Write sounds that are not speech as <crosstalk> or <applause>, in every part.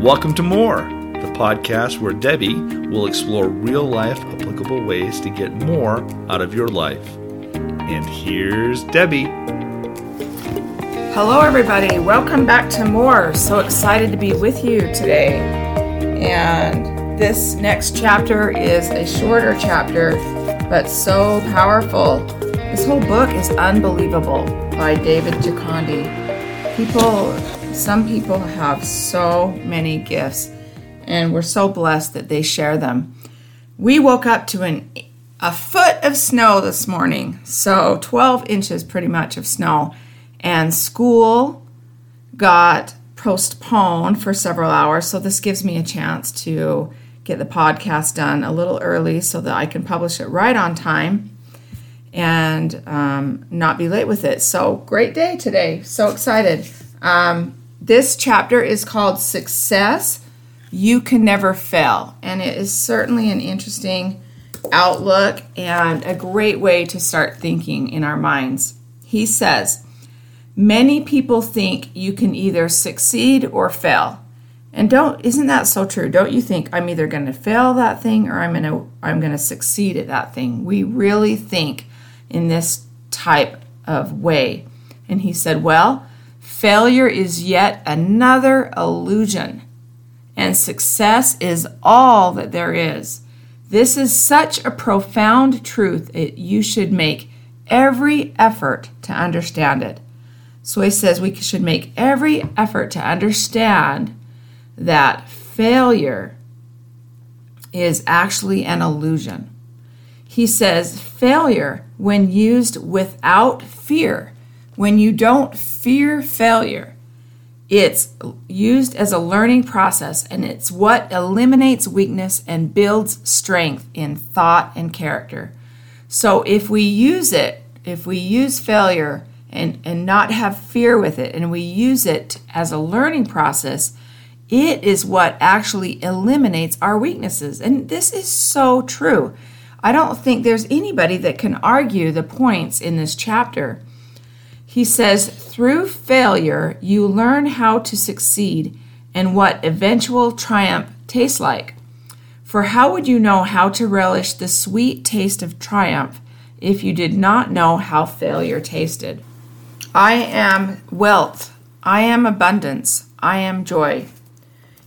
Welcome to More, the podcast where Debbie will explore real life applicable ways to get more out of your life. And here's Debbie. Hello, everybody. Welcome back to More. So excited to be with you today. And this next chapter is a shorter chapter, but so powerful. This whole book is unbelievable by David Gikandi. People, some people have so many gifts, and we're so blessed that they share them. We woke up to an a foot of snow this morning, so 12 inches pretty much of snow, and school got postponed for several hours. So this gives me a chance to get the podcast done a little early so that I can publish it right on time and um, not be late with it. So, great day today. So excited. Um, this chapter is called Success You Can Never Fail. And it is certainly an interesting outlook and a great way to start thinking in our minds. He says, Many people think you can either succeed or fail. And don't isn't that so true? Don't you think I'm either going to fail that thing or I'm going to I'm going to succeed at that thing? We really think in this type of way. And he said, Well, failure is yet another illusion, and success is all that there is. This is such a profound truth that you should make every effort to understand it. So he says we should make every effort to understand that failure is actually an illusion. He says failure, when used without fear, when you don't fear failure, it's used as a learning process and it's what eliminates weakness and builds strength in thought and character. So if we use it, if we use failure and, and not have fear with it, and we use it as a learning process, it is what actually eliminates our weaknesses. And this is so true. I don't think there's anybody that can argue the points in this chapter. He says, through failure, you learn how to succeed and what eventual triumph tastes like. For how would you know how to relish the sweet taste of triumph if you did not know how failure tasted? I am wealth, I am abundance, I am joy.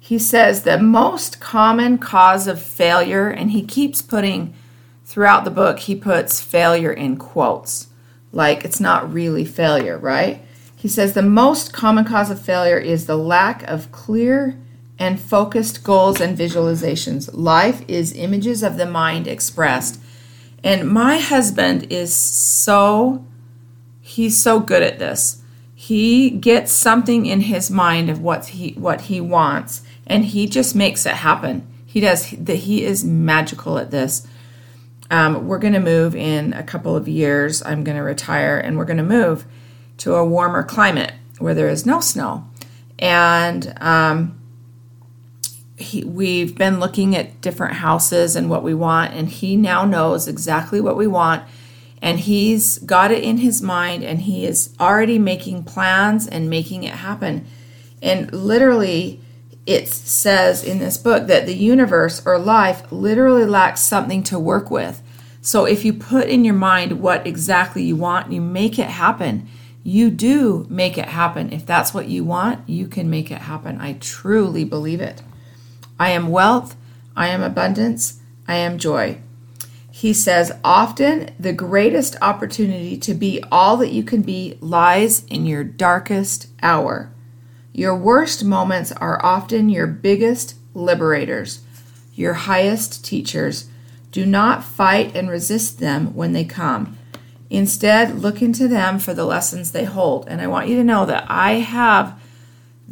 He says the most common cause of failure, and he keeps putting throughout the book, he puts failure in quotes, like it's not really failure, right? He says the most common cause of failure is the lack of clear and focused goals and visualizations. Life is images of the mind expressed. And my husband is so, he's so good at this. He gets something in his mind of what he what he wants, and he just makes it happen. He does that. He is magical at this. Um, we're going to move in a couple of years. I'm going to retire and we're going to move to a warmer climate where there is no snow. And um, he, we've been looking at different houses and what we want, and he now knows exactly what we want. And he's got it in his mind, and he is already making plans and making it happen. And literally, it says in this book that the universe or life literally lacks something to work with. So if you put in your mind what exactly you want, you make it happen. You do make it happen. If that's what you want, you can make it happen. I truly believe it. I am wealth, I am abundance, I am joy. He says, often the greatest opportunity to be all that you can be lies in your darkest hour. Your worst moments are often your biggest liberators, your highest teachers. Do not fight and resist them when they come. Instead, look into them for the lessons they hold. And I want you to know that I have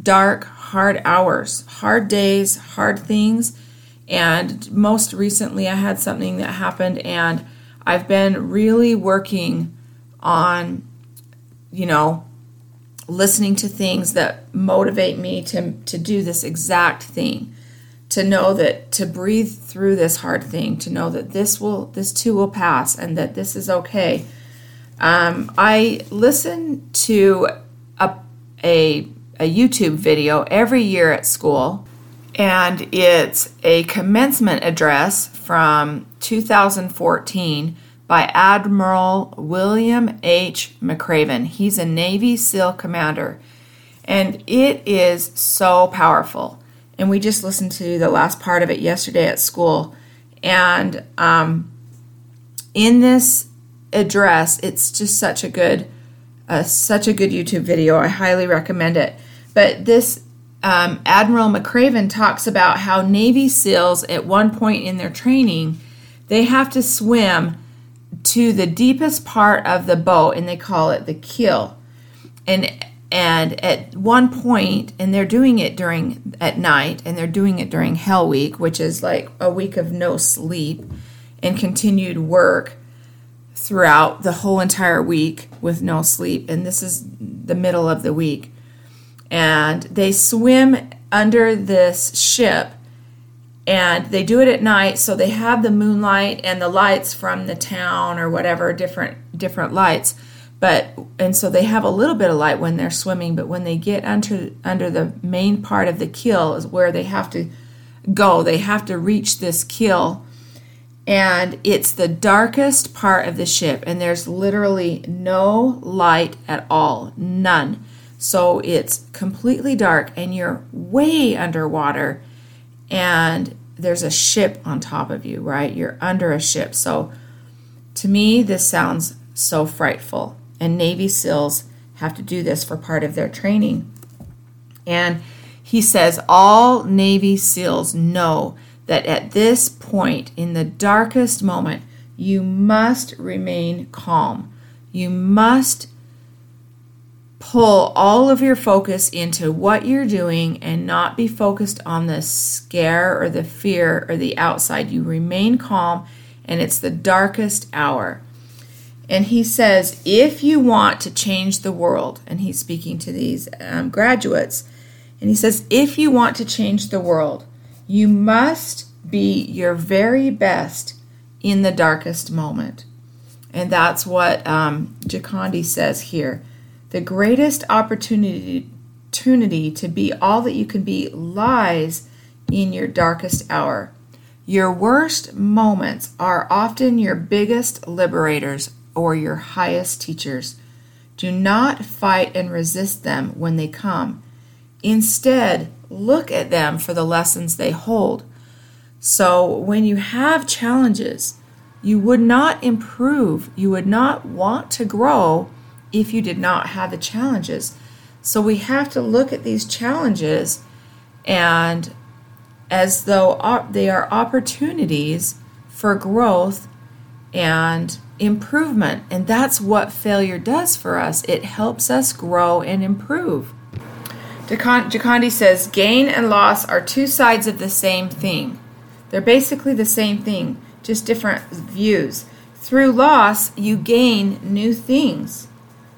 dark, hard hours, hard days, hard things. And most recently, I had something that happened, and I've been really working on, you know, listening to things that motivate me to, to do this exact thing to know that to breathe through this hard thing to know that this will this too will pass and that this is okay. Um, i listen to a, a, a youtube video every year at school And it's a commencement address from 2014 by Admiral William H. McRaven. He's a Navy SEAL commander. And it is so powerful. And we just listened to the last part of it yesterday at school. And um, in this address, it's just such a good, uh, such a good YouTube video. I highly recommend it. But this um, Admiral McRaven talks about how Navy SEALs at one point in their training, they have to swim to the deepest part of the boat, and they call it the keel. And and at one point, and they're doing it during at night, and they're doing it during Hell Week, which is like a week of no sleep and continued work throughout the whole entire week with no sleep. And this is the middle of the week. And they swim under this ship and they do it at night so they have the moonlight and the lights from the town or whatever different different lights. But and so they have a little bit of light when they're swimming but when they get under under the main part of the keel is where they have to go. They have to reach this keel and it's the darkest part of the ship and there's literally no light at all. None. So it's completely dark and you're way underwater and there's a ship on top of you, right? You're under a ship. So to me, this sounds so frightful. And Navy SEALs have to do this for part of their training. And he says all Navy SEALs know that at this point, in the darkest moment, you must remain calm. You must pull all of your focus into what you're doing and not be focused on the scare or the fear or the outside. You remain calm, and it's the darkest hour. And he says, if you want to change the world, and he's speaking to these um, graduates, and he says, if you want to change the world, you must be your very best in the darkest moment. And that's what um, Gikandi says here. The greatest opportunity, to be all that you can be lies in your darkest hour. Your worst moments are often your biggest liberators or your highest teachers. Do not fight and resist them when they come. Instead, look at them for the lessons they hold. So, when you have challenges, you would not improve, you would not want to grow if you did not have the challenges. So we have to look at these challenges and as though they are opportunities for growth and improvement. And that's what failure does for us. It helps us grow and improve. Gikandi says gain and loss are two sides of the same thing. They're basically the same thing, just different views. Through loss, you gain new things.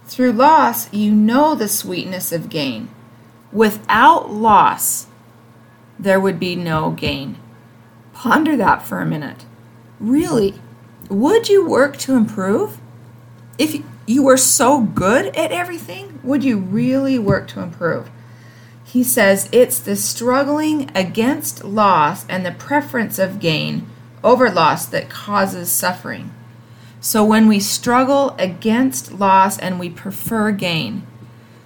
Through loss, you know the sweetness of gain. Without loss, there would be no gain. Ponder that for a minute. Really, would you work to improve? If you were so good at everything, would you really work to improve? He says it's the struggling against loss and the preference of gain over loss that causes suffering. So when we struggle against loss and we prefer gain,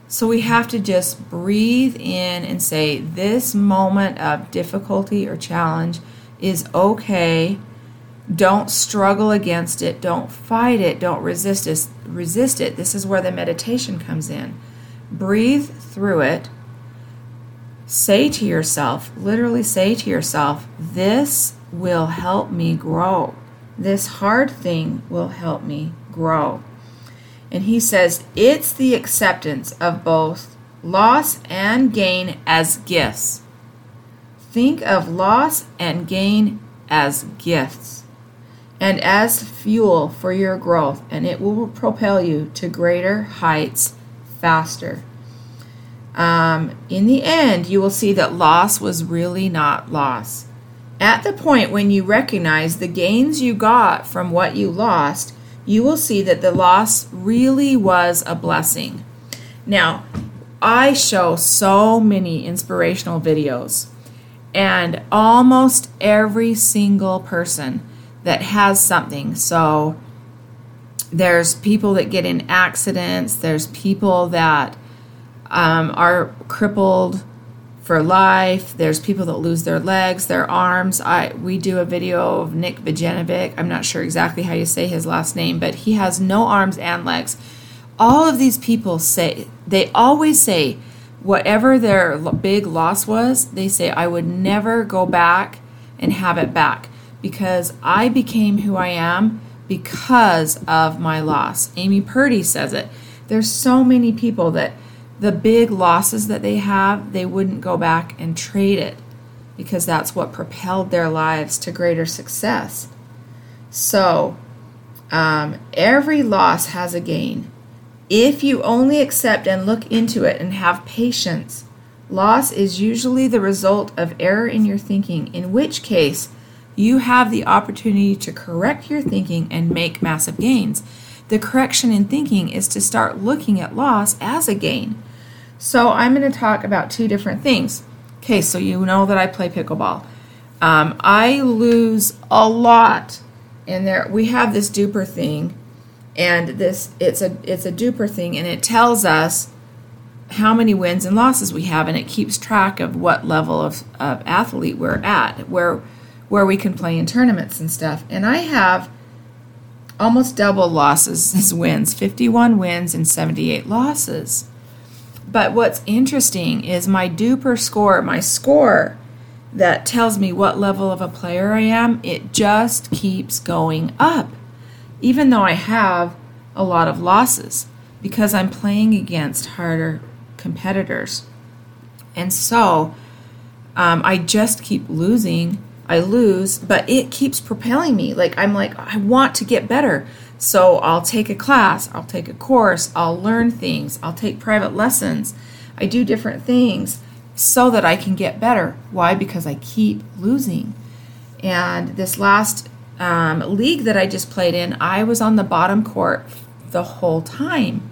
so we have to just breathe in and say, This moment of difficulty or challenge is okay. Don't struggle against it. Don't fight it. Don't resist it. Resist it. This is where the meditation comes in. Breathe through it. Say to yourself, literally say to yourself, This will help me grow. This hard thing will help me grow. And he says it's the acceptance of both loss and gain as gifts. Think of loss and gain as gifts and as fuel for your growth, and it will propel you to greater heights faster. Um, in the end, you will see that loss was really not loss. At the point when you recognize the gains you got from what you lost, you will see that the loss really was a blessing. Now, I show so many inspirational videos, And almost every single person that has something. So there's people that get in accidents, there's people that um, are crippled for life. There's people that lose their legs, their arms. I we do a video of Nick Vujanovic. I'm not sure exactly how you say his last name, but he has no arms and legs. All of these people say they always say whatever their big loss was, they say I would never go back and have it back because I became who I am because of my loss. Amy Purdy says it. There's so many people that the big losses that they have, they wouldn't go back and trade it because that's what propelled their lives to greater success. So, um, every loss has a gain. If you only accept and look into it and have patience, loss is usually the result of error in your thinking, in which case, you have the opportunity to correct your thinking and make massive gains. The correction in thinking is to start looking at loss as a gain. So I'm going to talk about two different things. Okay, so you know that I play pickleball. Um, I lose a lot in there. We have this DUPR thing, and this it's a it's a DUPR thing, and it tells us how many wins and losses we have, and it keeps track of what level of, of athlete we're at, where where we can play in tournaments and stuff. And I have almost double losses as wins, 51 wins and 78 losses. But what's interesting is my DUPR score, my score that tells me what level of a player I am, it just keeps going up. Even though I have a lot of losses because I'm playing against harder competitors. And so um, I just keep losing. I lose, but it keeps propelling me. Like, I'm like, I want to get better. So I'll take a class, I'll take a course, I'll learn things, I'll take private lessons. I do different things so that I can get better. Why? Because I keep losing. And this last um, league that I just played in, I was on the bottom court the whole time.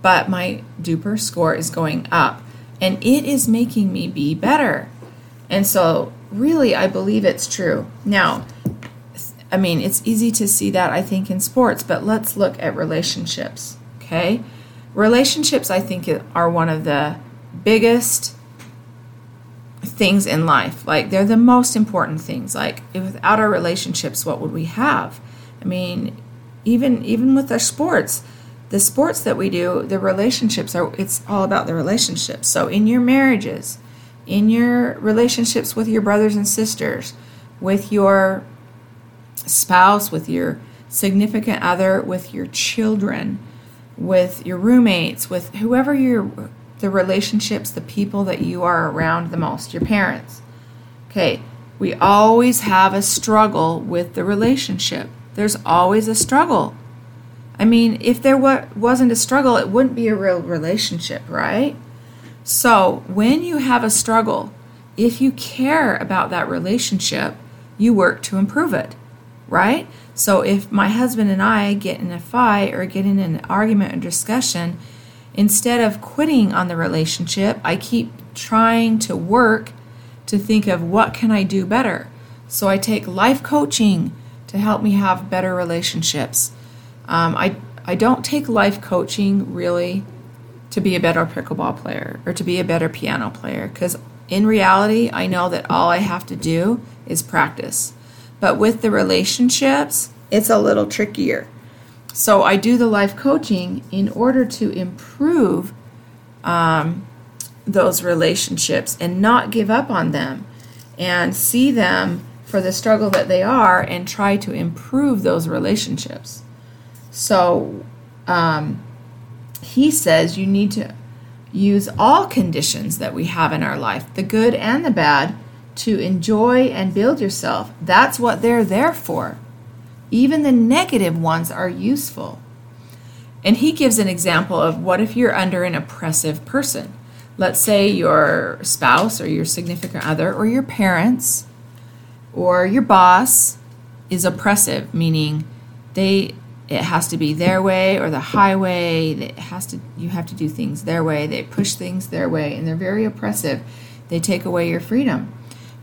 But my DUPR score is going up and it is making me be better. And so, really, I believe it's true. Now, I mean, it's easy to see that, I think, in sports, but let's look at relationships, okay? Relationships, I think, are one of the biggest things in life. Like, they're the most important things. Like, without our relationships, what would we have? I mean, even even with our sports, the sports that we do, the relationships are it's all about the relationships. So in your marriages, in your relationships with your brothers and sisters, with your spouse, with your significant other, with your children, with your roommates, with whoever your the relationships, the people that you are around the most, your parents. Okay, we always have a struggle with the relationship. There's always a struggle. I mean, if there wasn't a struggle, it wouldn't be a real relationship, right? So, when you have a struggle, if you care about that relationship, you work to improve it right? So if my husband and I get in a fight or get in an argument or discussion, instead of quitting on the relationship, I keep trying to work to think of what can I do better. So I take life coaching to help me have better relationships. Um, I I don't take life coaching really to be a better pickleball player or to be a better piano player because in reality, I know that all I have to do is practice. But with the relationships, it's a little trickier. So I do the life coaching in order to improve um, those relationships and not give up on them and see them for the struggle that they are and try to improve those relationships. So um, he says you need to use all conditions that we have in our life, the good and the bad, to enjoy and build yourself. That's what they're there for. Even the negative ones are useful. And he gives an example of what if you're under an oppressive person? Let's say your spouse or your significant other or your parents or your boss is oppressive, meaning they it has to be their way or the highway. It has to you have to do things their way. They push things their way and they're very oppressive. They take away your freedom.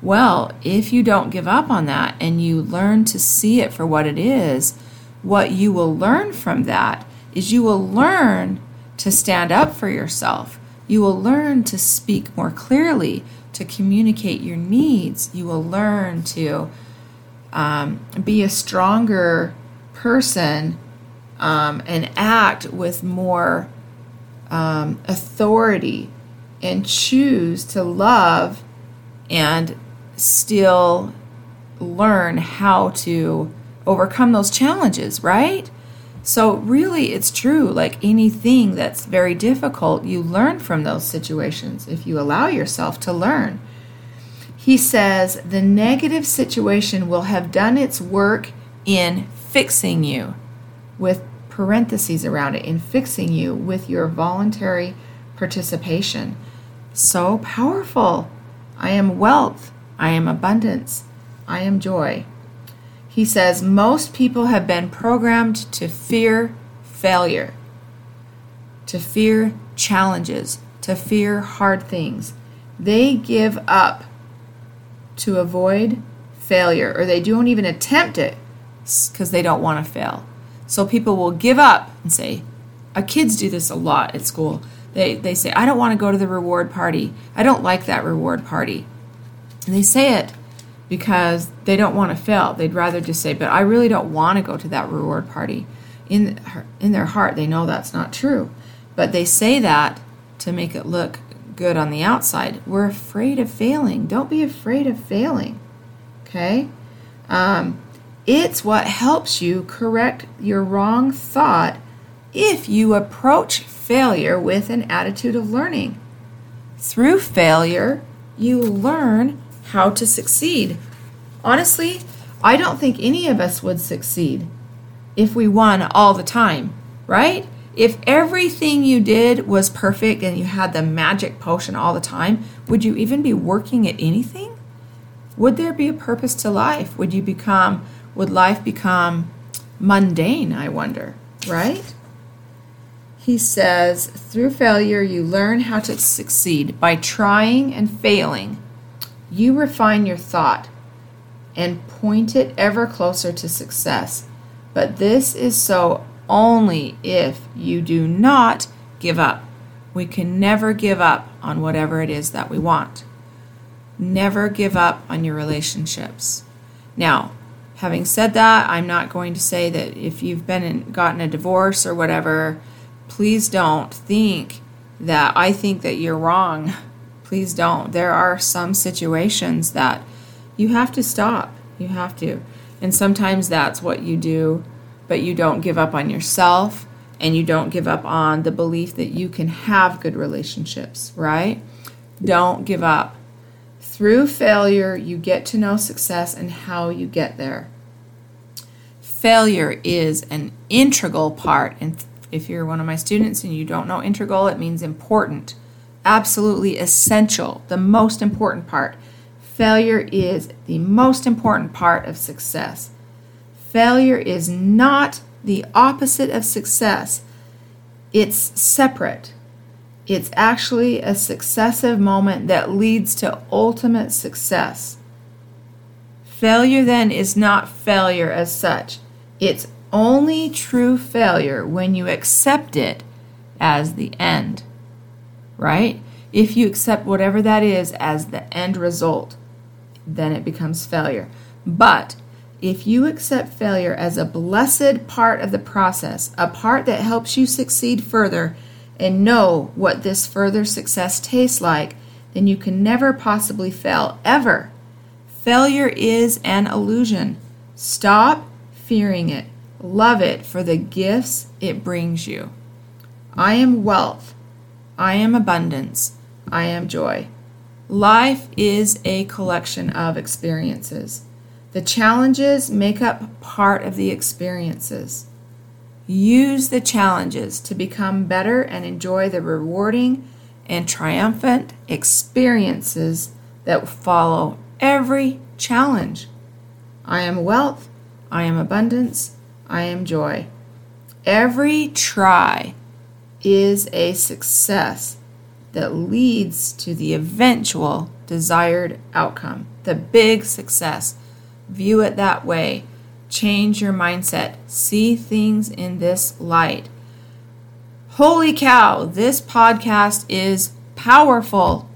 Well, if you don't give up on that and you learn to see it for what it is, what you will learn from that is you will learn to stand up for yourself. You will learn to speak more clearly, to communicate your needs. You will learn to um, be a stronger person um, and act with more um, authority and choose to love and still learn how to overcome those challenges, right? So, really, it's true. Like anything that's very difficult, you learn from those situations if you allow yourself to learn. He says the negative situation will have done its work in fixing you, with parentheses around it, in fixing you with your voluntary participation. So powerful. I am wealth. I am abundance. I am joy. He says most people have been programmed to fear failure, to fear challenges, to fear hard things. They give up to avoid failure, or they don't even attempt it because they don't want to fail. So people will give up and say, our kids do this a lot at school. They, they say, I don't want to go to the reward party. I don't like that reward party. They say it because they don't want to fail. They'd rather just say, but I really don't want to go to that reward party. In, in their heart, they know that's not true. But they say that to make it look good on the outside. We're afraid of failing. Don't be afraid of failing. Okay? Um, it's what helps you correct your wrong thought if you approach failure with an attitude of learning. Through failure, you learn how to succeed. Honestly, I don't think any of us would succeed if we won all the time, right? If everything you did was perfect and you had the magic potion all the time, would you even be working at anything? Would there be a purpose to life? Would you become would life become mundane, I wonder, right? He says, through failure you learn how to succeed by trying and failing you refine your thought and point it ever closer to success. But this is so only if you do not give up. We can never give up on whatever it is that we want. Never give up on your relationships. Now, having said that, I'm not going to say that if you've been in, gotten a divorce or whatever, please don't think that I think that you're wrong <laughs> Please don't. There are some situations that you have to stop. You have to. And sometimes that's what you do, but you don't give up on yourself and you don't give up on the belief that you can have good relationships, right? Don't give up. Through failure, you get to know success and how you get there. Failure is an integral part, and if you're one of my students and you don't know integral, it means important absolutely essential, the most important part. Failure is the most important part of success. Failure is not the opposite of success, it's separate. It's actually a successive moment that leads to ultimate success. Failure then is not failure as such. It's only true failure when you accept it as the end right? If you accept whatever that is as the end result, then it becomes failure. But if you accept failure as a blessed part of the process, a part that helps you succeed further and know what this further success tastes like, then you can never possibly fail, ever. Failure is an illusion. Stop fearing it. Love it for the gifts it brings you. I am wealth. I am abundance. I am joy. Life is a collection of experiences. The challenges make up part of the experiences. Use the challenges to become better and enjoy the rewarding and triumphant experiences that follow every challenge. I am wealth. I am abundance. I am joy. Every try is a success. that leads to the eventual desired outcome, the big success. View it that way. Change your mindset. See things in this light. Holy cow, this podcast is powerful.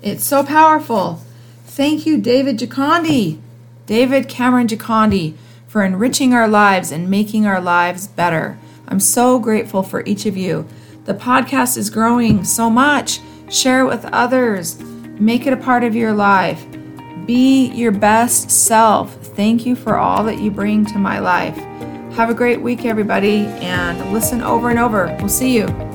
It's so powerful. Thank you, David Gikandi, David Cameron Gikandi, for enriching our lives and making our lives better. I'm so grateful for each of you. The podcast is growing so much. Share it with others. Make it a part of your life. Be your best self. Thank you for all that you bring to my life. Have a great week, everybody, and listen over and over. We'll see you.